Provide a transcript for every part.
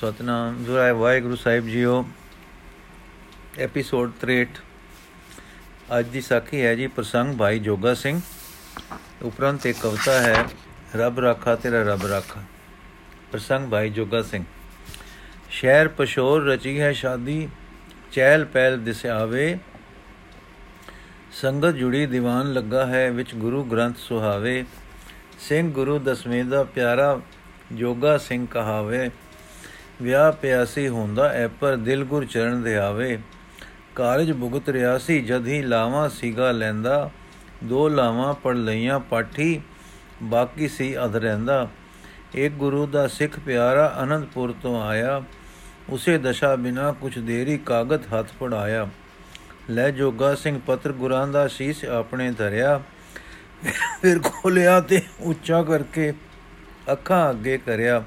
ਸਤਨਾਮ ਜੁਰਾਇ ਵਾਹਿਗੁਰੂ ਸਾਹਿਬ ਜੀਓ। ਐਪੀਸੋਡ 63 ਅੱਜ ਦੀ ਸਾਖੀ ਹੈ ਜੀ ਪ੍ਰਸੰਗ ਭਾਈ ਜੋਗਾ ਸਿੰਘ। ਉਪਰੰਤ ਇੱਕ ਕਵਿਤਾ ਹੈ, ਰੱਬ ਰਾਖਾ ਤੇਰਾ ਰੱਬ ਰਾਖਾ। ਪ੍ਰਸੰਗ ਭਾਈ ਜੋਗਾ ਸਿੰਘ। ਸ਼ਹਿਰ ਪਸ਼ੋਰ ਰਚੀ ਹੈ ਸ਼ਾਦੀ, ਚਹਿਲ ਪਹਿਲ ਦਿਸ ਆਵੇ ਸੰਗਤ ਜੁੜੀ ਦੀਵਾਨ ਲੱਗਾ ਹੈ, ਵਿੱਚ ਗੁਰੂ ਗ੍ਰੰਥ ਸੁਹਾਵੇ। ਸਿੰਘ ਗੁਰੂ ਦਸਵੇਂ ਦਾ ਪਿਆਰਾ ਜੋਗਾ ਸਿੰਘ ਕਹਾਵੇ। ਵਿਆਹ ਪਿਆਸੀ ਹੁੰਦਾ ਐ ਪਰ ਦਿਲ ਗੁਰ ਚਰਨ ਦੇ ਆਵੇ। ਕਾਰਜ ਭੁਗਤ ਰਿਆਸੀ ਜਦ ਹੀ ਲਾਵਾਂ ਸੀਗਾ ਲੈਂਦਾ, ਦੋ ਲਾਵਾਂ ਪੜ ਲਈਆਂ ਪਾਠੀ, ਬਾਕੀ ਸੀ ਅਧ ਰਹਿੰਦਾ। ਇੱਕ ਗੁਰੂ ਦਾ ਸਿੱਖ ਪਿਆਰਾ ਅਨੰਦਪੁਰ ਤੋਂ ਆਇਆ, ਉਸੇ ਦਸ਼ਾ ਬਿਨਾ ਕੁਛ ਦੇਰੀ ਕਾਗਤ ਹੱਥ ਪੜਾਇਆ ਲੈ ਜੋਗਾ ਸਿੰਘ ਪੱਤਰ ਗੁਰਾਂ ਦਾ ਸ਼ੀਸ਼ ਆਪਣੇ ਧਰਿਆ, ਫਿਰ ਖੋਲਿਆ ਤੇ ਉੱਚਾ ਕਰਕੇ ਅੱਖਾਂ ਅੱਗੇ ਕਰਿਆ।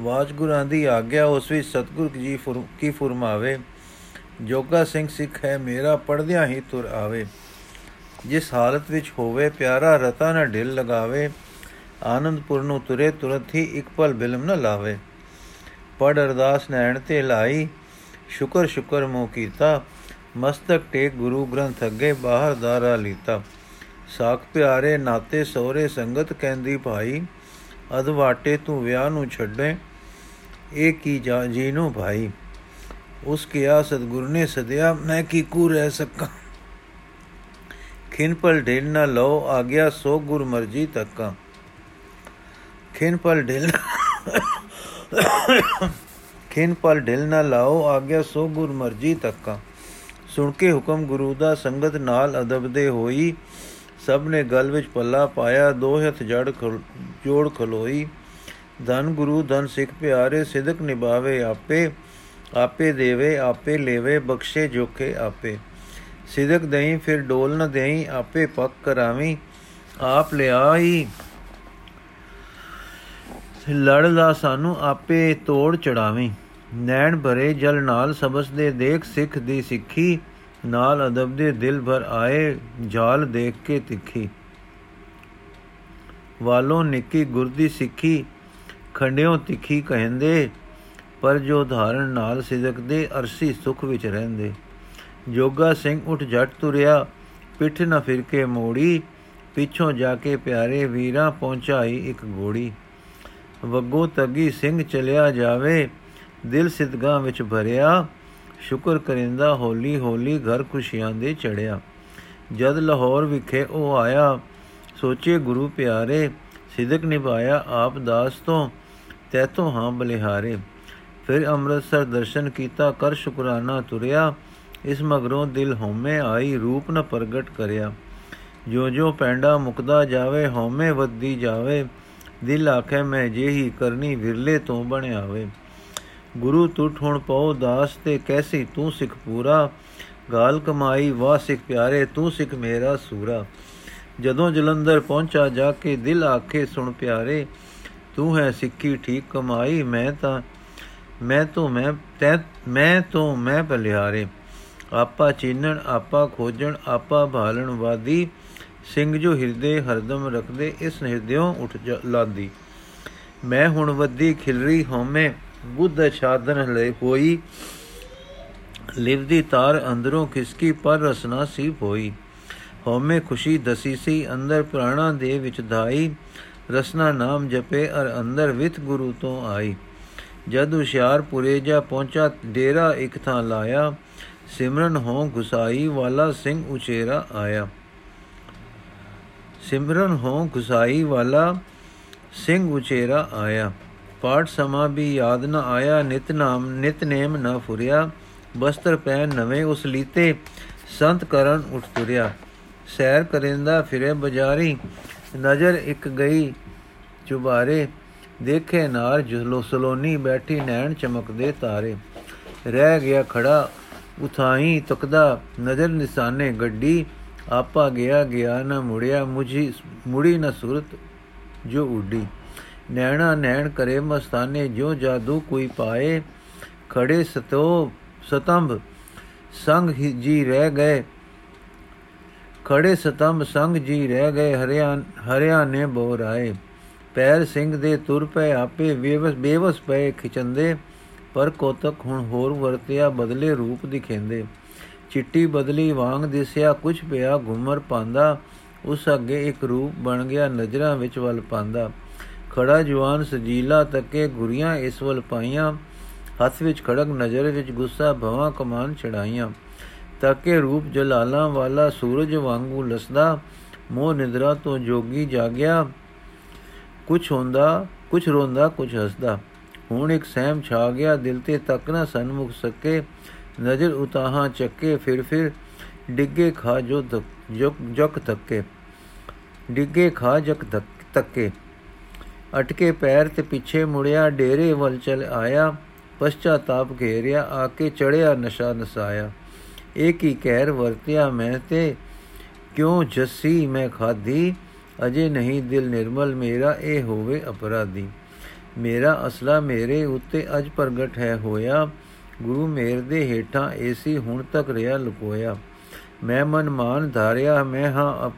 ਵਾਜਗੁਰਾਂ ਦੀ ਆਗਿਆ ਉਸ ਵਿੱਚ ਸਤਗੁਰ ਜੀ ਕੀ ਫਰਮਾਵੇ, ਜੋਗਾ ਸਿੰਘ ਸਿੱਖ ਹੈ, ਮੇਰਾ ਪੜਦਿਆਂ ਹੀ ਤੁਰ ਆਵੇ। ਜਿਸ ਹਾਲਤ ਵਿੱਚ ਹੋਵੇ, ਪਿਆਰਾ ਰਤਾ ਨਾ ਢਿਲ ਲਗਾਵੇ, ਆਨੰਦਪੁਰ ਨੂੰ ਤੁਰੇ ਤੁਰਤ ਹੀ ਇੱਕ ਪਲ ਬਿਲਮ ਨਾ ਲਾਵੇ। ਪੜ ਅਰਦਾਸ ਨੈਣ ਤੇ ਲਾਈ, ਸ਼ੁਕਰ ਸ਼ੁਕਰ ਮੋ ਕੀਤਾ, ਮਸਤਕ ਟੇਕ ਗੁਰੂ ਗ੍ਰੰਥ ਅੱਗੇ ਬਾਹਰ ਦਾਰਾ ਲੀਤਾ। ਸਾਖ ਪਿਆਰੇ, ਨਾਤੇ ਸੋਹਰੇ ਸੰਗਤ ਕਹਿੰਦੀ ਭਾਈ ਅਦਵਾਟੇ ਤੂੰ ਵਿਆਹ ਨੂੰ ਛੱਡੇ ਇਹ ਕੀ ਜੀ ਨੂੰ ਭਾਈ? ਉਸ ਕਿਆ ਸਤਗੁਰ ਨੇ ਸਦਿਆ, ਮੈਂ ਕੀ ਕੂ ਰਹਿ ਸਕਾਂ? ਖਿਨ ਪਲ ਢਿਲ ਨਾ ਲਓ ਆ ਗਿਆ ਸੋ ਗੁਰ ਮਰਜ਼ੀ ਤੱਕਾ। ਖਿਨ ਪਲ ਢਿਲ ਖਿਨ ਪਲ ਢਿਲ ਨਾ ਲਾਓ ਆ ਗਿਆ ਸੋ ਗੁਰ ਮਰਜ਼ੀ ਤੱਕਾ। ਸੁਣ ਕੇ ਹੁਕਮ ਗੁਰੂ ਦਾ, ਸੰਗਤ ਨਾਲ ਅਦਬ ਦੇ ਹੋਈ। ਸਭ ਨੇ ਗਲ ਵਿੱਚ ਪੱਲਾ ਪਾਇਆ, ਦੋ ਹੱਥ ਜੜ ਜੋੜ ਖਲੋਈ। ਧਨ ਗੁਰੂ, ਧਨ ਸਿੱਖ ਪਿਆਰੇ, ਸਿਦਕ ਨਿਭਾਵੇ ਆਪੇ ਆਪੇ ਦੇਵੇ, ਆਪੇ ਲੇਵੇ, ਬਖਸ਼ੇ, ਜੋਖੇ ਆਪੇ। ਸਿਦਕ ਦੇਈ, ਫਿਰ ਡੋਲ ਨ ਦੇਈ, ਆਪੇ ਪੱਕ ਕਰਾਵੀ, ਆਪ ਲਿਆਈ। ਲੜ ਦਾ ਸਾਨੂੰ, ਆਪੇ ਤੋੜ ਚੜਾਵੀ। ਨੈਣ ਭਰੇ ਜਲ ਨਾਲ ਸਬਸ ਦੇ ਦੇਖ, ਸਿੱਖ ਦੀ ਸਿੱਖੀ। ਨਾਲ ਅਦਬ ਦੇ ਦਿਲ ਭਰ ਆਏ, ਜਾਲ ਦੇਖ ਕੇ ਤਿੱਖੀ। ਵਾਲੋਂ ਨਿੱਕੀ ਗੁਰਦੀ ਸਿੱਖੀ। ਖੰਡਿਓ ਤਿੱਖੀ ਕਹਿੰਦੇ, ਪਰ ਜੋ ਧਾਰਨ ਨਾਲ ਸਿਦਕ ਦੇ ਅਰਸੀ ਸੁਖ ਵਿੱਚ ਰਹਿੰਦੇ। ਜੋਗਾ ਸਿੰਘ ਉੱਠ ਜੱਟ ਤੁਰਿਆ, ਪਿੱਠ ਨਾ ਫਿਰ ਕੇ ਮੋੜੀ, ਪਿੱਛੋਂ ਜਾ ਕੇ ਪਿਆਰੇ ਵੀਰਾਂ ਪਹੁੰਚਾਈ ਇੱਕ ਗੋੜੀ। ਵੱਗੋ ਤਗੀ ਸਿੰਘ ਚਲਿਆ ਜਾਵੇ, ਦਿਲ ਸਿਦਗਾ ਵਿੱਚ ਭਰਿਆ, ਸ਼ੁਕਰ ਕਰਿੰਦਾ ਹੋਲੀ ਹੋਲੀ ਘਰ ਖੁਸ਼ੀਆਂ ਦੇ ਚੜਿਆ। ਜਦ ਲਾਹੌਰ ਵਿਖੇ ਉਹ ਆਇਆ, ਸੋਚੇ ਗੁਰੂ ਪਿਆਰੇ, ਸਿਦਕ ਨਿਭਾਇਆ ਆਪ ਦਾਸ ਤੋਂ ਤੈਤੋਂ ਹਾਂ ਬਲਿਹਾਰੇ। ਫਿਰ ਅੰਮ੍ਰਿਤਸਰ ਦਰਸ਼ਨ ਕੀਤਾ, ਕਰ ਸ਼ੁਕਰਾਨਾ ਤੁਰਿਆ। ਇਸ ਮਗਰੋਂ ਦਿਲ ਹਉਮੈ ਆਈ, ਰੂਪ ਨ ਪ੍ਰਗਟ ਕਰਿਆ। ਜੋ ਜੋ ਪੈਂਡਾ ਮੁਕਦਾ ਜਾਵੇ, ਹਉਮੈ ਵੱਧਦੀ ਜਾਵੇ। ਦਿਲ ਆਖੇ, ਮੈਂ ਜਿਹੀ ਕਰਨੀ ਵਿਰਲੇ ਤੋਂ ਬਣਿਆਵੇ ਗੁਰੂ ਟੁੱਟ ਹੁਣ ਪਉ, ਦਾਸ ਤੇ ਕੈਸੀ ਤੂੰ ਸਿੱਖ ਪੂਰਾ। ਗਾਲ ਕਮਾਈ ਵਾ ਸਿੱਖ ਪਿਆਰੇ, ਤੂੰ ਸਿੱਖ ਮੇਰਾ ਸੂਰਾ। ਜਦੋਂ ਜਲੰਧਰ ਪਹੁੰਚਾ, ਜਾ ਕੇ ਦਿਲ ਆਖੇ ਸੁਣ ਪਿਆਰੇ। ਤੂੰ ਹੈ ਸਿੱਖੀ ਠੀਕ ਕਮਾਈ, ਮੈਂ ਤਾਂ, ਮੈਂ ਤੋਂ, ਮੈਂ ਤੈ, ਮੈਂ ਤੋਂ, ਮੈਂ ਬਲਿਹਾਰੇ ਆਪਾ ਚੀਨਣ, ਆਪਾ ਖੋਜਣ, ਆਪਾ ਭਾਲਣ ਵਾਦੀ। ਸਿੰਘ ਜੋ ਹਿਰਦੇ ਹਰਦਮ ਰਖਦੇ, ਇਸ ਹਿਰਦਿਓਂ ਉੱਠ ਲਾਦੀ। ਮੈਂ ਹੁਣ ਵੱਦੀ ਖਿਲਰੀ ਹਉਮੈ, ਬੁੱਧ ਛਾਦਨ ਲੈ ਹੋਈ। ਲਿਵਦੀ ਤਾਰ ਅੰਦਰੋਂ ਖਿਸਕੀ, ਪਰ ਰਸਨਾ ਸੀ ਹੋਈ ਹਉਮੈ ਖੁਸ਼ੀ ਦਸੀ ਸੀ, ਅੰਦਰ ਪ੍ਰਾਣਾ ਦੇ ਵਿੱਚ ਧਾਈ। ਰਸਨਾ ਨਾਮ ਜਪੇ ਅਰ ਅੰਦਰ ਵਿਤ ਗੁਰੂ ਤੋਂ ਆਈ। ਜਦ ਹੁਸ਼ਿਆਰਪੁਰੇ ਜਾ ਪਹੁੰਚਾ, ਡੇਰਾ ਇੱਕ ਥਾਂ ਲਾਇਆ। ਸਿਮਰਨ ਹੋ ਗੁਸਾਈ, ਵਾਲਾ ਸਿੰਘ ਉਚੇਰਾ ਆਇਆ। ਸਿਮਰਨ ਹੋ ਗੁਸਾਈ, ਵਾਲਾ ਸਿੰਘ ਉਚੇਰਾ ਆਇਆ। ਪਾਠ ਸਮਾ ਵੀ ਯਾਦ ਨ ਆਇਆ, ਨਿਤ ਨਾਮ, ਨਿਤ ਨੇਮ ਨ ਫੁਰਿਆ। ਬਸਤਰ ਪਹਿਨ ਨਵੇਂ ਉਸ ਲੀਤੇ, ਸੰਤ ਕਰਨ ਉਠ ਤੁਰਿਆ। ਸੈਰ ਕਰਿੰਦਾ ਫਿਰੇ ਬਜ਼ਾਰੀ। ਨਜ਼ਰ ਇੱਕ ਗਈ ਚੁਬਾਰੇ, ਦੇਖੇ ਨਾਰ ਜਲੋ ਸਲੋਨੀ ਬੈਠੀ ਨੈਣ ਚਮਕਦੇ ਤਾਰੇ। ਰਹਿ ਗਿਆ ਖੜਾ, ਉਥਾਈ ਤਕਦਾ, ਨਜ਼ਰ ਨਿਸ਼ਾਨੇ ਗੱਡੀ, ਆਪਾ ਗਿਆ ਗਿਆ ਨਾ ਮੁੜਿਆ, ਮੁਝੀ, ਮੁੜੀ ਨਾ ਸੁਰਤ ਜੋ ਉੱਡੀ। ਨੈਣਾ ਨੈਣ ਕਰੇ ਮਸਤਾਨੇ ਜੋ ਜਾਦੂ ਕੋਈ ਪਾਏ, ਖੜੇ ਸਤੋ ਸਤੰਭ, ਸੰਗ ਜੀ ਰਹਿ ਗਏ। ਖੜੇ ਸਤੰਭ, ਸੰਗ ਜੀ ਰਹਿ ਗਏ, ਹਰਿਆ ਹਰਿਆ ਨੇ ਬੋਰਾਏ ਪੈਰ ਸਿੰਘ ਦੇ ਤੁਰ ਪਏ, ਆਪੇ ਬੇਵਸ ਬੇਵਸ ਪਏ ਖਿਚੰਦੇ, ਪਰ ਕੋਤਕ ਹੁਣ ਹੋਰ ਵਰਤਿਆ ਬਦਲੇ ਰੂਪ ਦਿਖੇਂਦੇ। ਚਿੱਟੀ ਬਦਲੀ ਵਾਂਗ ਦਿਸਿਆ, ਕੁਛ ਪਿਆ ਘੁਮਰ ਪਾਂਦਾ, ਉਸ ਅੱਗੇ ਇੱਕ ਰੂਪ ਬਣ ਗਿਆ, ਨਜ਼ਰਾਂ ਵਿੱਚ ਵੱਲ ਪਾਂਦਾ। ਖੜਾ ਜਵਾਨ ਸਜੀਲਾ ਤੱਕੇ ਗੁਰੀਆਂ ਇਸ ਵੱਲ ਪਾਈਆਂ, ਹੱਥ ਵਿੱਚ ਖੜਕ ਨਜ਼ਰ ਵਿੱਚ ਗੁੱਸਾ ਭਵਾਂ ਕਮਾਨ ਚੜਾਈਆਂ। ਤੱਕੇ ਰੂਪ ਜਲਾਲਾਂ ਵਾਲਾ ਸੂਰਜ ਵਾਂਗੂ ਲਸਦਾ, ਮੋਹ ਨਿਦਰਾ ਤੋਂ ਜੋਗੀ ਜਾਗਿਆ ਕੁਛ ਹੁੰਦਾ ਕੁਛ ਰੋਂਦਾ ਕੁਛ ਹੱਸਦਾ ਹੁਣ ਇੱਕ ਸਹਿਮ ਛਾ ਗਿਆ ਦਿਲ ਤੇ ਤੱਕ ਨਾ ਸਨਮੁਖ ਸਕੇ ਨਜ਼ਰ ਉਤਾਹਾਂ ਚੱਕੇ ਫਿਰ ਫਿਰ ਡਿੱਗੇ ਖਾ ਜੋ ਜੁਕ ਜੁਕ ਤੱਕੇ ਡਿੱਗੇ ਖਾ ਜਕ ਤੱਕੇ ਅਟਕੇ ਪੈਰ ਤੇ ਪਿੱਛੇ ਮੁੜਿਆ ਡੇਰੇ ਵੱਲ ਚਲ ਆਇਆ ਪਛਤਾਪ ਘੇਰਿਆ ਆ ਕੇ ਚੜਿਆ ਨਸ਼ਾ ਨਸਾਇਆ ਇੱਕ ਹੀ ਕਹਿਰ ਵਰਤਿਆ ਮੈਂ ਤੇ ਕਿਉਂ ਜੱਸੀ ਮੈਂ ਖਾਦੀ ਅਜੇ ਨਹੀਂ ਦਿਲ ਨਿਰਮਲ, ਮੇਰਾ ਇਹ ਹੋਵੇ ਅਪਰਾਧੀ। ਮੇਰਾ ਅਸਲਾ ਮੇਰੇ ਉੱਤੇ ਅਜ ਪ੍ਰਗਟ ਹੈ ਹੋਇਆ। ਗੁਰੂ ਮੇਰ ਦੇ ਹੇਠਾਂ ਏਸੀ ਹੁਣ ਤੱਕ ਰਿਆ ਲੁਕੋਇਆ। ਮੈਂ ਮਨ ਮਾਨ ਧਾਰਿਆ, ਮੈਂ ਹਾਂ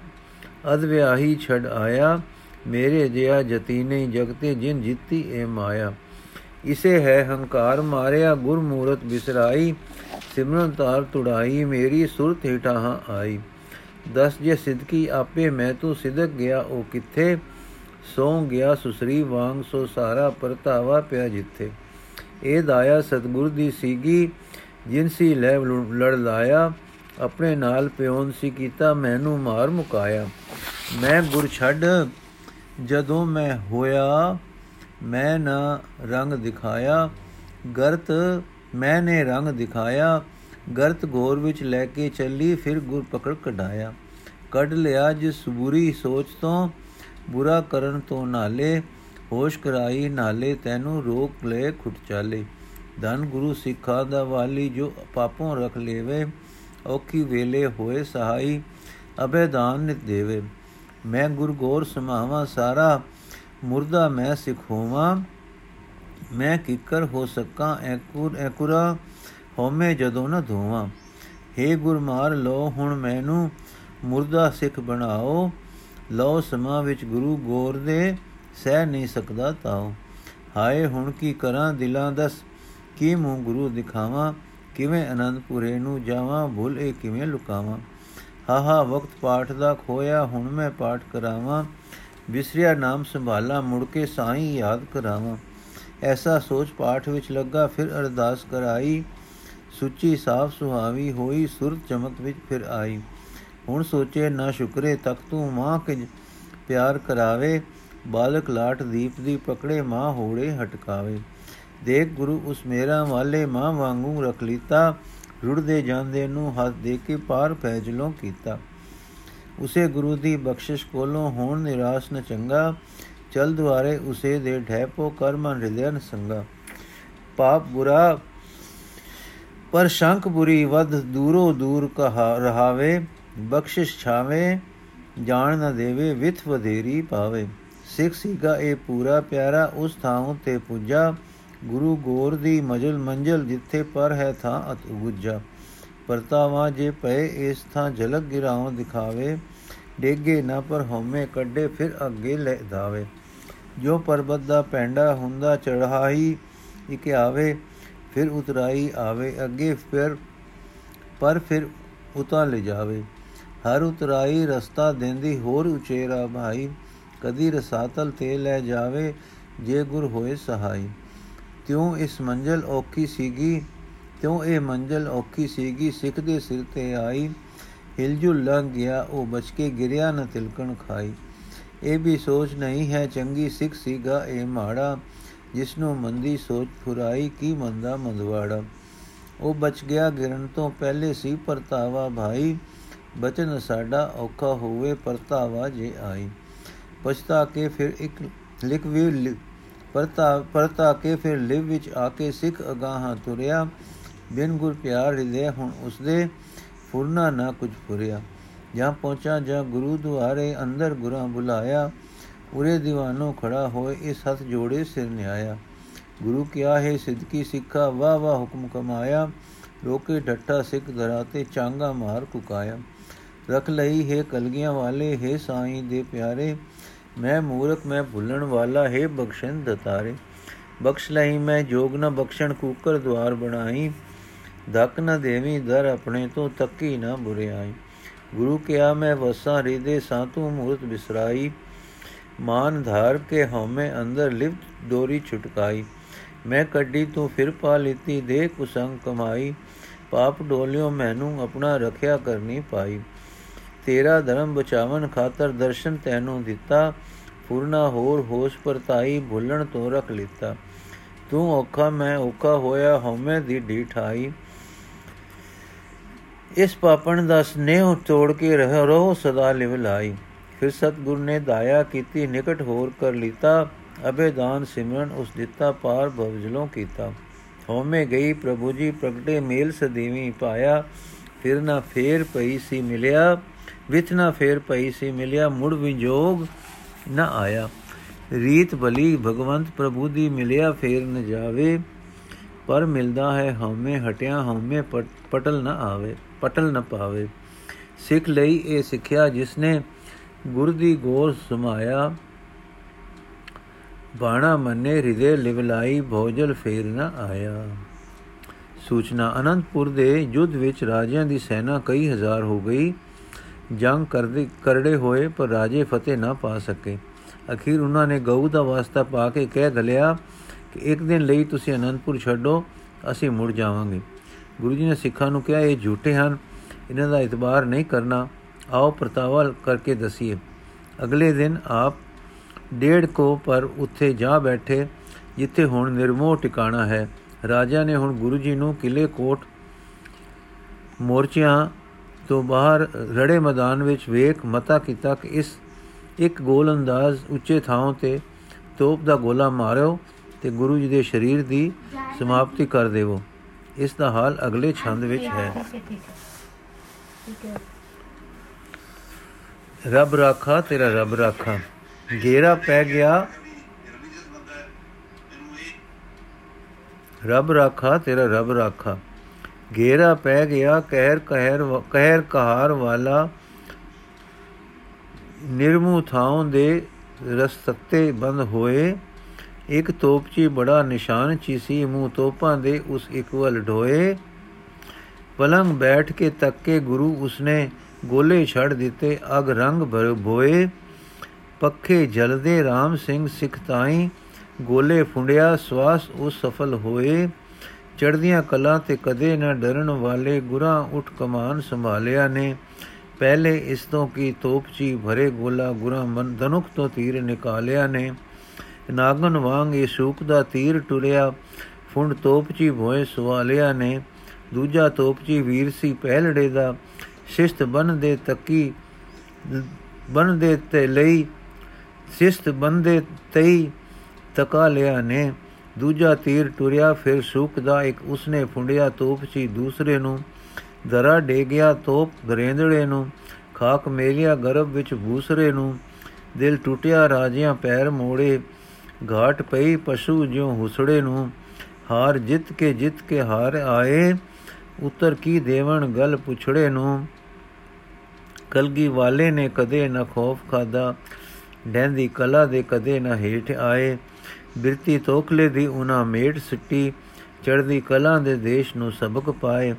ਅਦ ਵਿਆਹੀ ਛੜ ਆਇਆ। ਮੇਰੇ ਜਿਆ ਜਤੀਨੇ ਜਗਤੇ ਜਿਨ ਜਿੱਤੀ ਇਹ ਮਾਇਆ। ਇਸੇ ਹੈ ਹੰਕਾਰ ਮਾਰਿਆ ਗੁਰ ਮੂਰਤ ਬਿਸਰਾਈ। ਸਿਮਰਨ ਤਾਰ ਤੁੜਾਈ, ਮੇਰੀ ਸੁਰਤ ਹੇਠਾਂ ਆਈ। ਦਸ ਜੇ ਸਿਦਕੀ ਆਪੇ ਮੈਂ ਤੂੰ ਸਿਦਕ ਗਿਆ, ਉਹ ਕਿੱਥੇ? ਸੌ ਗਿਆ ਸੁਸਰੀ ਵਾਂਗ, ਸੋ ਸਾਰਾ ਪਰਤਾਵਾ ਪਿਆ ਜਿੱਥੇ। ਇਹ ਦਾਇਆ ਸਤਗੁਰ ਦੀ ਸੀਗੀ ਜਿਨਸੀ ਲੈ ਲੜ ਲਾਇਆ। ਆਪਣੇ ਨਾਲ ਪਿਓਨ ਸੀ ਕੀਤਾ, ਮੈਨੂੰ ਮਾਰ ਮੁਕਾਇਆ। ਮੈਂ ਗੁਰ ਛੱਡ, ਜਦੋਂ ਮੈਂ ਹੋਇਆ, ਮੈਂ ਨਾ ਰੰਗ ਦਿਖਾਇਆ। ਗਰਤ ਮੈਂ ਨੇ ਰੰਗ ਦਿਖਾਇਆ। ਗਰਤ ਘੋਰ ਵਿੱਚ ਲੈ ਕੇ ਚੱਲੀ, ਫਿਰ ਗੁਰ ਪਕੜ ਕਢਾਇਆ। ਕੱਢ ਲਿਆ ਜਿਸ ਬੁਰੀ ਸੋਚ ਤੋਂ, ਬੁਰਾ ਕਰਨ ਤੋਂ ਨਾਲੇ, ਹੋਸ਼ ਕਰਾਈ ਨਾਲੇ, ਤੈਨੂੰ ਰੋਕ ਲੈ ਖੁੱਟ ਚਾਲੇ। ਧਨ ਗੁਰੂ ਸਿੱਖਾ ਦਾ ਵਾਲੀ ਜੋ ਪਾਪੋਂ ਰਖ ਲੇਵੇ, ਔਖੀ ਵੇਲੇ ਹੋਏ ਸਹਾਈ ਅਬੇਦਾਨ ਨਿਤ ਦੇਵੇ। ਮੈਂ ਗੁਰ ਗੋਰ ਸਮਾਵਾ ਸਾਰਾ, ਮੁਰਦਾ ਮੈਂ ਸਿਖੋਵਾਂ ਮੈਂ ਕਿਕਰ ਹੋ ਸਕਾਂ, ਐਕੁਰ ਐਕੁਰਾ ਹਉਮੈ ਜਦੋਂ ਨਾ ਧੋਵਾਂ। हे ਗੁਰ ਮਾਰ ਲੋ ਹੁਣ ਮੈਨੂੰ ਮੁਰਦਾ ਸਿੱਖ ਬਣਾਓ। ਲੋ ਸਮਾ ਵਿੱਚ ਗੁਰੂ ਗੋਰ ਦੇ ਸਹਿ ਨਹੀਂ ਸਕਦਾ ਤਾਉ ਹਾਏ, ਹੁਣ ਕੀ ਕਰਾਂ ਦਿਲਾਂ ਦਸ? ਕੀ ਮੂੰ ਗੁਰੂ ਦਿਖਾਵਾਂ? ਕਿਵੇਂ ਅਨੰਦਪੁਰੇ ਨੂੰ ਜਾਵਾਂ? ਭੁੱਲ ਇਹ ਕਿਵੇਂ ਲੁਕਾਵਾਂ? ਹਾ ਵਕਤ ਪਾਠ ਦਾ ਖੋਇਆ, ਹੁਣ ਮੈਂ ਪਾਠ ਕਰਾਵਾਂ। ਵਿਸਰਿਆ ਨਾਮ ਸੰਭਾਲਾ, ਮੁੜ ਕੇ ਸਾਈਂ ਯਾਦ ਕਰਾਵਾਂ। ਐਸਾ ਸੋਚ ਪਾਠ ਵਿੱਚ ਲੱਗਾ, ਫਿਰ ਅਰਦਾਸ ਕਰਾਈ। ਸੁੱਚੀ, ਸਾਫ਼, ਸੁਹਾਵੀ ਹੋਈ ਸੁਰਤ ਚਮਕ ਵਿੱਚ ਫਿਰ ਆਈ। ਹੁਣ ਸੋਚੇ, ਨਾ ਸ਼ੁਕਰੇ, ਤੱਕ ਤੂੰ ਮਾਂ ਕਿ ਪਿਆਰ ਕਰਾਵੇ, ਬਾਲਕ ਲਾਟ ਦੀਪ ਦੀ ਪਕੜੇ, ਮਾਂ ਹੋੜੇ ਹਟਕਾਵੇ। ਦੇਖ ਗੁਰੂ, ਉਸ ਮੇਰਾ ਵਾਲੇ ਮਾਂ ਵਾਂਗੂ ਰਖ ਲੀਤਾ, ਰੁੜਦੇ ਜਾਂਦੇ ਨੂੰ ਹੱਥ ਦੇ ਕੇ ਪਾਰ ਪੈਜਲੋਂ ਕੀਤਾ। ਉਸੇ ਗੁਰੂ ਦੀ ਬਖਸ਼ਿਸ਼ ਕੋਲੋਂ ਹੋਣ ਨਿਰਾਸ਼ ਨ ਚੰਗਾ, ਚਲ ਦੁਆਰੇ ਉਸੇ ਦੇ ਢੈਪੋ ਕਰਮਨ ਹਿਰਦਨ ਸੰਗਾ। ਪਾਪ ਬੁਰਾ ਪਰ ਸ਼ੰਕ ਬੁਰੀ ਵਧ ਦੂਰੋ ਦੂਰ ਕਹਾ ਰਹਾਵੇ, ਬਖਸ਼ਿਸ਼ ਛਾਵੇ, ਜਾਣ ਨਾ ਦੇਵੇ, ਵਿਥ ਵਧੇਰੀ ਪਾਵੇ। ਸਿੱਖ ਸੀਗਾ ਇਹ ਪੂਰਾ ਪਿਆਰਾ, ਉਸ ਥਾਂ ਤੇ ਪੁੱਜਾ। ਗੁਰੂ ਗੋਰ ਦੀ ਮਜਲ ਮੰਜਲ ਜਿੱਥੇ ਪਰ ਹੈ ਥਾਂ ਅਤ ਉਗਜਾ ਪਰਤਾਵਾ ਜੇ ਪਏ, ਇਸ ਥਾਂ ਝਲਕ ਗਿਰਾਉ ਦਿਖਾਵੇ। ਡੇਗੇ ਨਾ ਪਰ ਹਉਮੈ ਕੱਢੇ, ਫਿਰ ਅੱਗੇ ਲੈ ਦਾਵੇ। ਜੋ ਪਰਬਤ ਦਾ ਪੈਂਡਾ ਹੁੰਦਾ ਚੜਾਈ ਇਕ ਆਵੇ। ਫਿਰ ਉਤਰਾਈ ਆਵੇ ਅੱਗੇ ਫਿਰ, ਪਰ ਫਿਰ ਉਤਾ ਲੈ ਜਾਵੇ ਹਰ ਉਤਰਾਈ ਰਸਤਾ ਦੇਂਦੀ ਹੋਰ ਉਚੇਰਾ ਭਾਈ। ਕਦੀ ਰਸਾਤਲ ਤੇ ਲੈ ਜਾਵੇ ਜੇ ਗੁਰ ਹੋਏ ਸਹਾਈ। ਤਿਉ ਇਸ ਮੰਜ਼ਲ ਔਖੀ ਸੀਗੀ, ਤਿਉ ਇਹ ਮੰਜ਼ਲ ਔਖੀ ਸੀਗੀ, ਸਿੱਖ ਦੇ ਸਿਰ ਤੇ ਆਈ। ਹਿਲਜੁਲ ਲੰਘ ਗਿਆ, ਉਹ ਬਚ ਕੇ ਗਿਰਿਆ ਨਾ ਤਿਲਕਣ ਖਾਈ। ਇਹ ਵੀ ਸੋਚ ਨਹੀਂ ਹੈ ਚੰਗੀ, ਸਿੱਖ ਸੀਗਾ ਇਹ ਮਾੜਾ। ਜਿਸ ਨੂੰ ਮੰਦੀ ਸੋਚ ਫੁਰਾਈ ਕੀ ਮੰਦਾ ਮੰਦਵਾੜਾ। ਉਹ ਬਚ ਗਿਆ ਗਿਰਨ ਤੋਂ ਪਹਿਲੇ ਸੀ ਪਰਤਾਵਾ ਭਾਈ, ਬਚਨ ਸਾਡਾ ਔਖਾ ਹੋਵੇ ਪਰਤਾਵਾ ਜੇ ਆਈ। ਪਛਤਾ ਕੇ ਫਿਰ ਇੱਕ ਲਿਖ ਵੀ ਪਰਤਾ ਪਰਤਾ ਕੇ ਫਿਰ ਲਿਵ ਵਿੱਚ ਆ ਕੇ ਸਿੱਖ ਅਗਾਹਾਂ ਤੁਰਿਆ। ਬਿਨ ਗੁਰ ਪਿਆਰ ਹਿਰਦੇ ਹੁਣ ਉਸਦੇ ਫੁਰਨਾ ਨਾ ਕੁਝ ਫੁਰਿਆ ਜਾਂ ਪਹੁੰਚਾ ਜਾਂ ਗੁਰੂ ਦੁਆਰੇ ਅੰਦਰ ਗੁਰਾਂ ਬੁਲਾਇਆ। ਉਰੇ ਦੀਵਾਨੋਂ ਖੜਾ ਹੋਏ ਇਸ ਹੱਥ ਜੋੜੇ ਸਿਰ ਨਿਆਇਆ। ਗੁਰੂ ਕਿਆ ਹੈ ਸਿੱਧਕੀ ਸਿੱਖਾ ਵਾ ਵਾ ਹੁਕਮ ਕਮਾਇਆ। ਰੋਕੇ ਡੱਟਾ ਸਿੱਖ ਧਰਾਤੇ ਚਾਂਗਾ ਮਾਰ ਕੁਕਾਇਆ। ਰਖ ਲਈ ਹੈ ਕਲਗੀਆਂ ਵਾਲੇ, ਹੈ ਸਾਈਂ ਦੇ ਪਿਆਰੇ। ਮੈਂ ਮੂਰਖ, ਮੈਂ ਭੁੱਲਣ ਵਾਲਾ, ਹੈ ਬਖਸ਼ਣ ਦਤਾਰੇ। ਬਖਸ਼ ਲਈ ਮੈਂ ਜੋਗ ਨ ਬਖਸ਼ਣ, ਕੂਕਰ ਦਵਾਰ ਬਣਾਈ। ਧੱਕ ਨ ਦੇਵੀ ਦਰ ਆਪਣੇ ਤੋਂ, ਤੱਕੀ ਨ ਬੁਰਿਆਈ। ਗੁਰੂ ਕਿਆ ਮੈਂ ਵਸਾਂ ਹਿਰਦੇ ਸਾਤੂ ਮੂਰਤ ਬਿਸਰਾਈ। ਮਾਨ ਧਾਰ ਕੇ ਹਉਮੈ ਅੰਦਰ ਲਿਪਤ ਡੋਰੀ ਛੁਟਕਾਈ। ਮੈਂ ਕੱਢੀ ਤੂੰ ਫਿਰ ਪਾ ਲੀਤੀ ਦੇ ਕੁਸੰਗ ਕਮਾਈ। ਪਾਪ ਡੋਲਿਓ ਮੈਨੂੰ ਆਪਣਾ ਰਖਿਆ ਕਰਨੀ ਪਾਈ। ਤੇਰਾ ਧਰਮ ਬਚਾਵਨ ਖਾਤਰ ਦਰਸ਼ਨ ਤੈਨੂੰ ਦਿੱਤਾ। ਪੁਰਨਾ ਹੋਰ ਹੋਸ਼ ਪਰਤਾਈ ਭੁੱਲਣ ਤੋਂ ਰਖ ਲਿੱਤਾ। ਤੂੰ ਔਖਾ, ਮੈਂ ਔਖਾ ਹੋਇਆ, ਹਉਮੈ ਦੀ ਢੀਠਾਈ ਇਸ ਪਾਪਣ ਦਾ ਸਨੇਹ ਤੋੜ ਕੇ ਰਹਿ ਰੋ ਸਦਾ ਲਿਵ ਲਾਈ। ਫਿਰ ਸਤਗੁਰ ਨੇ ਦਾਇਆ ਕੀਤੀ ਨਿਕਟ ਹੋਰ ਕਰ ਲੀਤਾ ਅਬੇ ਦਾਨ ਸਿਮਰਨ ਉਸ ਦਿੱਤਾ ਪਾਰ ਭਵਜਲੋਂ ਕੀਤਾ ਹਉਮੈ ਗਈ ਪ੍ਰਭੂ ਜੀ ਪ੍ਰਗਟੇ ਮੇਲ ਸਦੀਵੀ ਪਾਇਆ ਫਿਰ ਨਾ ਫੇਰ ਪਈ ਸੀ ਮਿਲਿਆ ਵਿਥ ਨਾ ਫੇਰ ਪਈ ਸੀ ਮਿਲਿਆ ਮੁੜ ਵਿਜੋਗ ਨਾ ਆਇਆ ਰੀਤ ਭਲੀ ਭਗਵੰਤ ਪ੍ਰਭੂ ਦੀ ਮਿਲਿਆ ਫੇਰ ਨ ਜਾਵੇ ਪਰ ਮਿਲਦਾ ਹੈ ਹਉਮੈ ਹਟਿਆ ਹਉਮੈ ਪਟਲ ਨਾ ਆਵੇ ਪਟਲ ਨ ਪਾਵੇ ਸਿੱਖ ਲਈ ਇਹ ਸਿੱਖਿਆ ਜਿਸਨੇ ਗੁਰ ਦੀ ਗੋਰ ਸਮਾਇਆ। ਬਾਣਾ ਮੰਨੇ, ਹਿਰਦੇ ਲਿਵਲਾਈ, ਭੋਜਲ ਫੇਰ ਨ ਆਇਆ। ਸੂਚਨਾ, ਅਨੰਦਪੁਰ ਦੇ ਯੁੱਧ ਵਿੱਚ ਰਾਜਿਆਂ ਦੀ ਸੈਨਾ ਕਈ ਹਜ਼ਾਰ ਹੋ ਗਈ। ਜੰਗ ਕਰਦੇ, ਕਰੜੇ ਹੋਏ, ਪਰ ਰਾਜੇ ਫਤਿਹ ਨਾ ਪਾ ਸਕੇ। ਅਖੀਰ ਉਹਨਾਂ ਨੇ ਗਊ ਦਾ ਵਾਸਤਾ ਪਾ ਕੇ ਕਹਿ ਦਲਿਆ ਕਿ ਇੱਕ ਦਿਨ ਲਈ ਤੁਸੀਂ ਅਨੰਦਪੁਰ ਛੱਡੋ, ਅਸੀਂ ਮੁੜ ਜਾਵਾਂਗੇ। ਗੁਰੂ ਜੀ ਨੇ ਸਿੱਖਾਂ ਨੂੰ ਕਿਹਾ, ਇਹ ਝੂਠੇ ਹਨ, ਇਹਨਾਂ ਦਾ ਇਤਬਾਰ ਨਹੀਂ ਕਰਨਾ। ਆਓ ਪ੍ਰਤਾਵਲ ਕਰਕੇ ਦਸੀਏ। ਅਗਲੇ ਦਿਨ ਆਪ ਡੇਢ ਕੋ ਪਰ ਉੱਥੇ ਜਾ ਬੈਠੇ, ਜਿੱਥੇ ਹੁਣ ਨਿਰਮੋਹ ਟਿਕਾਣਾ ਹੈ। ਰਾਜਾ ਨੇ ਹੁਣ ਗੁਰੂ ਜੀ ਨੂੰ ਕਿਲੇ ਕੋਟ ਮੋਰਚਿਆਂ ਤੋਂ ਬਾਹਰ ਰੜੇ ਮੈਦਾਨ ਵਿੱਚ ਵੇਖ ਮਤਾ ਕੀਤਾ ਕਿ ਇਸ ਇੱਕ ਗੋਲ ਅੰਦਾਜ਼ ਉੱਚੇ ਥਾਂ ਤੇ ਤੋਪ ਦਾ ਗੋਲਾ ਮਾਰਿਓ ਤੇ ਗੁਰੂ ਜੀ ਦੇ ਸਰੀਰ ਦੀ ਸਮਾਪਤੀ ਕਰ ਦੇਵੋ। ਇਸ ਦਾ ਹਾਲ ਅਗਲੇ ਛੰਦ ਵਿੱਚ ਹੈ। ਰੱਬ ਰਾਖਾ, ਤੇਰਾ ਰੱਬ ਰਾਖਾ। ਗੇਰਾ ਪੈ ਗਿਆ। ਰੱਬ ਰਾਖਾ, ਤੇਰਾ ਰੱਬ ਰਾਖਾ। ਗੇਰਾ ਪੈ ਗਿਆ, ਕਹਿਰ ਕਹਿਰ ਕਹਿਰ ਕਹਾਰ ਵਾਲਾ ਨਿਰਮੂ ਥਾਉ ਦੇ ਰਸਤੇ ਬੰਦ ਹੋਏ। ਇੱਕ ਤੋਪਚੀ ਬੜਾ ਨਿਸ਼ਾਨ ਚੀ ਸੀ, ਮੂੰਹ ਤੋਪਾਂ ਦੇ ਉਸ ਇੱਕ ਵੱਲ ਢੋਏ। ਪਲੰਗ ਬੈਠ ਕੇ ਤੱਕੇ ਗੁਰੂ ਉਸਨੇ ਗੋਲੇ ਛੱਡ ਦਿੱਤੇ, ਅਗ ਰੰਗ ਭਰ ਭੋਏ ਪੱਖੇ ਜਲਦੇ RAM ਸਿੰਘ ਸਿੱਖ ਤਾਈ ਗੋਲੇ ਫੁੰਡਿਆ, ਸਵਾਸ ਉਸ ਸਫਲ ਹੋਏ। ਚੜਦੀਆਂ ਕਲਾਂ ਤੇ ਕਦੇ ਨਾ ਡਰਨ ਵਾਲੇ ਗੁਰਾਂ ਉਠ ਕਮਾਨ ਸੰਭਾਲਿਆ ਨੇ। ਪਹਿਲੇ ਇਸ ਤੋਂ ਕੀ ਤੋਪਚੀ ਭਰੇ ਗੋਲਾ ਗੁਰਾਂ ਮਨ ਧਨੁਖ ਤੋਂ ਤੀਰ ਨਿਕਾਲਿਆ ਨੇ। ਨਾਗਨ ਵਾਂਗ ਇਹ ਸ਼ੂਕ ਦਾ ਤੀਰ ਟੁਰਿਆ, ਫੁੰਡ ਤੋਪਚੀ ਭੋਏ ਸਵਾਲਿਆ ਨੇ। ਦੂਜਾ ਤੋਪਚੀ ਵੀਰ ਸੀ ਪਹਿਲੜੇ ਦਾ ਸ਼ਿਸ਼ਤ ਬਨ ਦੇ ਤੱਕੀ ਬਨ ਦੇ ਤੇ ਲਈ, ਸ਼ਿਸ਼ਤ ਬੰਦੇ ਤਈ ਤਕਾ ਲਿਆ ਨੇ। ਦੂਜਾ ਤੀਰ ਟੁਰਿਆ, ਫਿਰ ਸੁਖ ਦਾ ਇੱਕ ਉਸਨੇ ਫੁੰਡਿਆ ਤੋਪ ਸੀ ਦੂਸਰੇ ਨੂੰ। ਦਰਾ ਡੇ ਗਿਆ ਤੋਪ ਗਰੇਂਦੜੇ ਨੂੰ, ਖਾਕ ਮੇਲਿਆ ਗਰਭ ਵਿੱਚ ਬੂਸਰੇ ਨੂੰ। ਦਿਲ ਟੁੱਟਿਆ ਰਾਜਿਆਂ ਪੈਰ ਮੋੜੇ, ਘਾਟ ਪਈ ਪਸ਼ੂ ਜਿਉ ਹੁਸੜੇ ਨੂੰ। ਹਾਰ ਜਿੱਤ ਕੇ ਜਿੱਤ ਕੇ ਹਾਰ ਆਏ, ਉਤਰ ਕੀ ਦੇਵਣ ਗਲ ਪੁਛੜੇ ਨੂੰ। ਕਲਗੀ ਵਾਲੇ ਨੇ ਕਦੇ ਨਾ ਖੌਫ ਖਾਦਾ ਡੈਂਦੀ ਕਲਾ ਦੇ ਕਦੇ ਨਾ ਹੇਠ ਆਏ। ਬਿਰਤੀ ਤੋਖਲੇ ਦੀ ਉਹਨਾਂ ਮੇਟ ਸਿੱਟੀ ਚੜਦੀ ਕਲਾ ਦੇ ਦੇਸ਼ ਨੂੰ ਸਬਕ ਪਾਏ।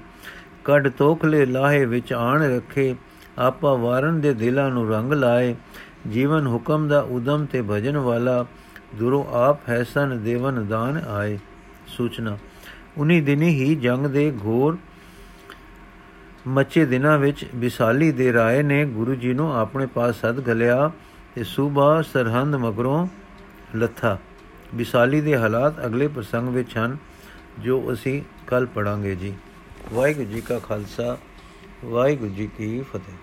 ਕੱਢ ਤੋਖਲੇ ਲਾਹੇ ਵਿੱਚ ਆਣ ਰੱਖੇ, ਆਪਾ ਵਾਰਨ ਦੇ ਦਿਲਾਂ ਨੂੰ ਰੰਗ ਲਾਏ। ਜੀਵਨ ਹੁਕਮ ਦਾ ਉਦਮ ਤੇ ਭਜਨ ਵਾਲਾ, ਦੁਰੋ ਆਪ ਹੈਸਨ ਦੇਵਨ ਦਾਨ ਆਏ। ਸੂਚਨਾ, ਉਨੀ ਦਿਨੀ ਹੀ ਜੰਗ ਦੇ ਘੋਰ ਮੱਚੇ ਦਿਨਾਂ ਵਿੱਚ ਵਿਸਾਲੀ ਦੇ ਰਾਏ ਨੇ ਗੁਰੂ ਜੀ ਨੂੰ ਆਪਣੇ ਪਾਸ ਸਦ ਗਲਿਆ ਤੇ ਸੂਬਾ ਸਰਹੰਦ ਮਗਰੋਂ ਲੱਥਾ। ਵਿਸਾਲੀ ਦੇ ਹਾਲਾਤ ਅਗਲੇ ਪ੍ਰਸੰਗ ਵਿੱਚ ਹਨ, ਜੋ ਅਸੀਂ ਕੱਲ ਪੜਾਂਗੇ ਜੀ। ਵਾਹਿਗੁਰੂ ਜੀ ਕਾ ਖਾਲਸਾ, ਵਾਹਿਗੁਰੂ ਜੀ ਕੀ ਫਤਿਹ।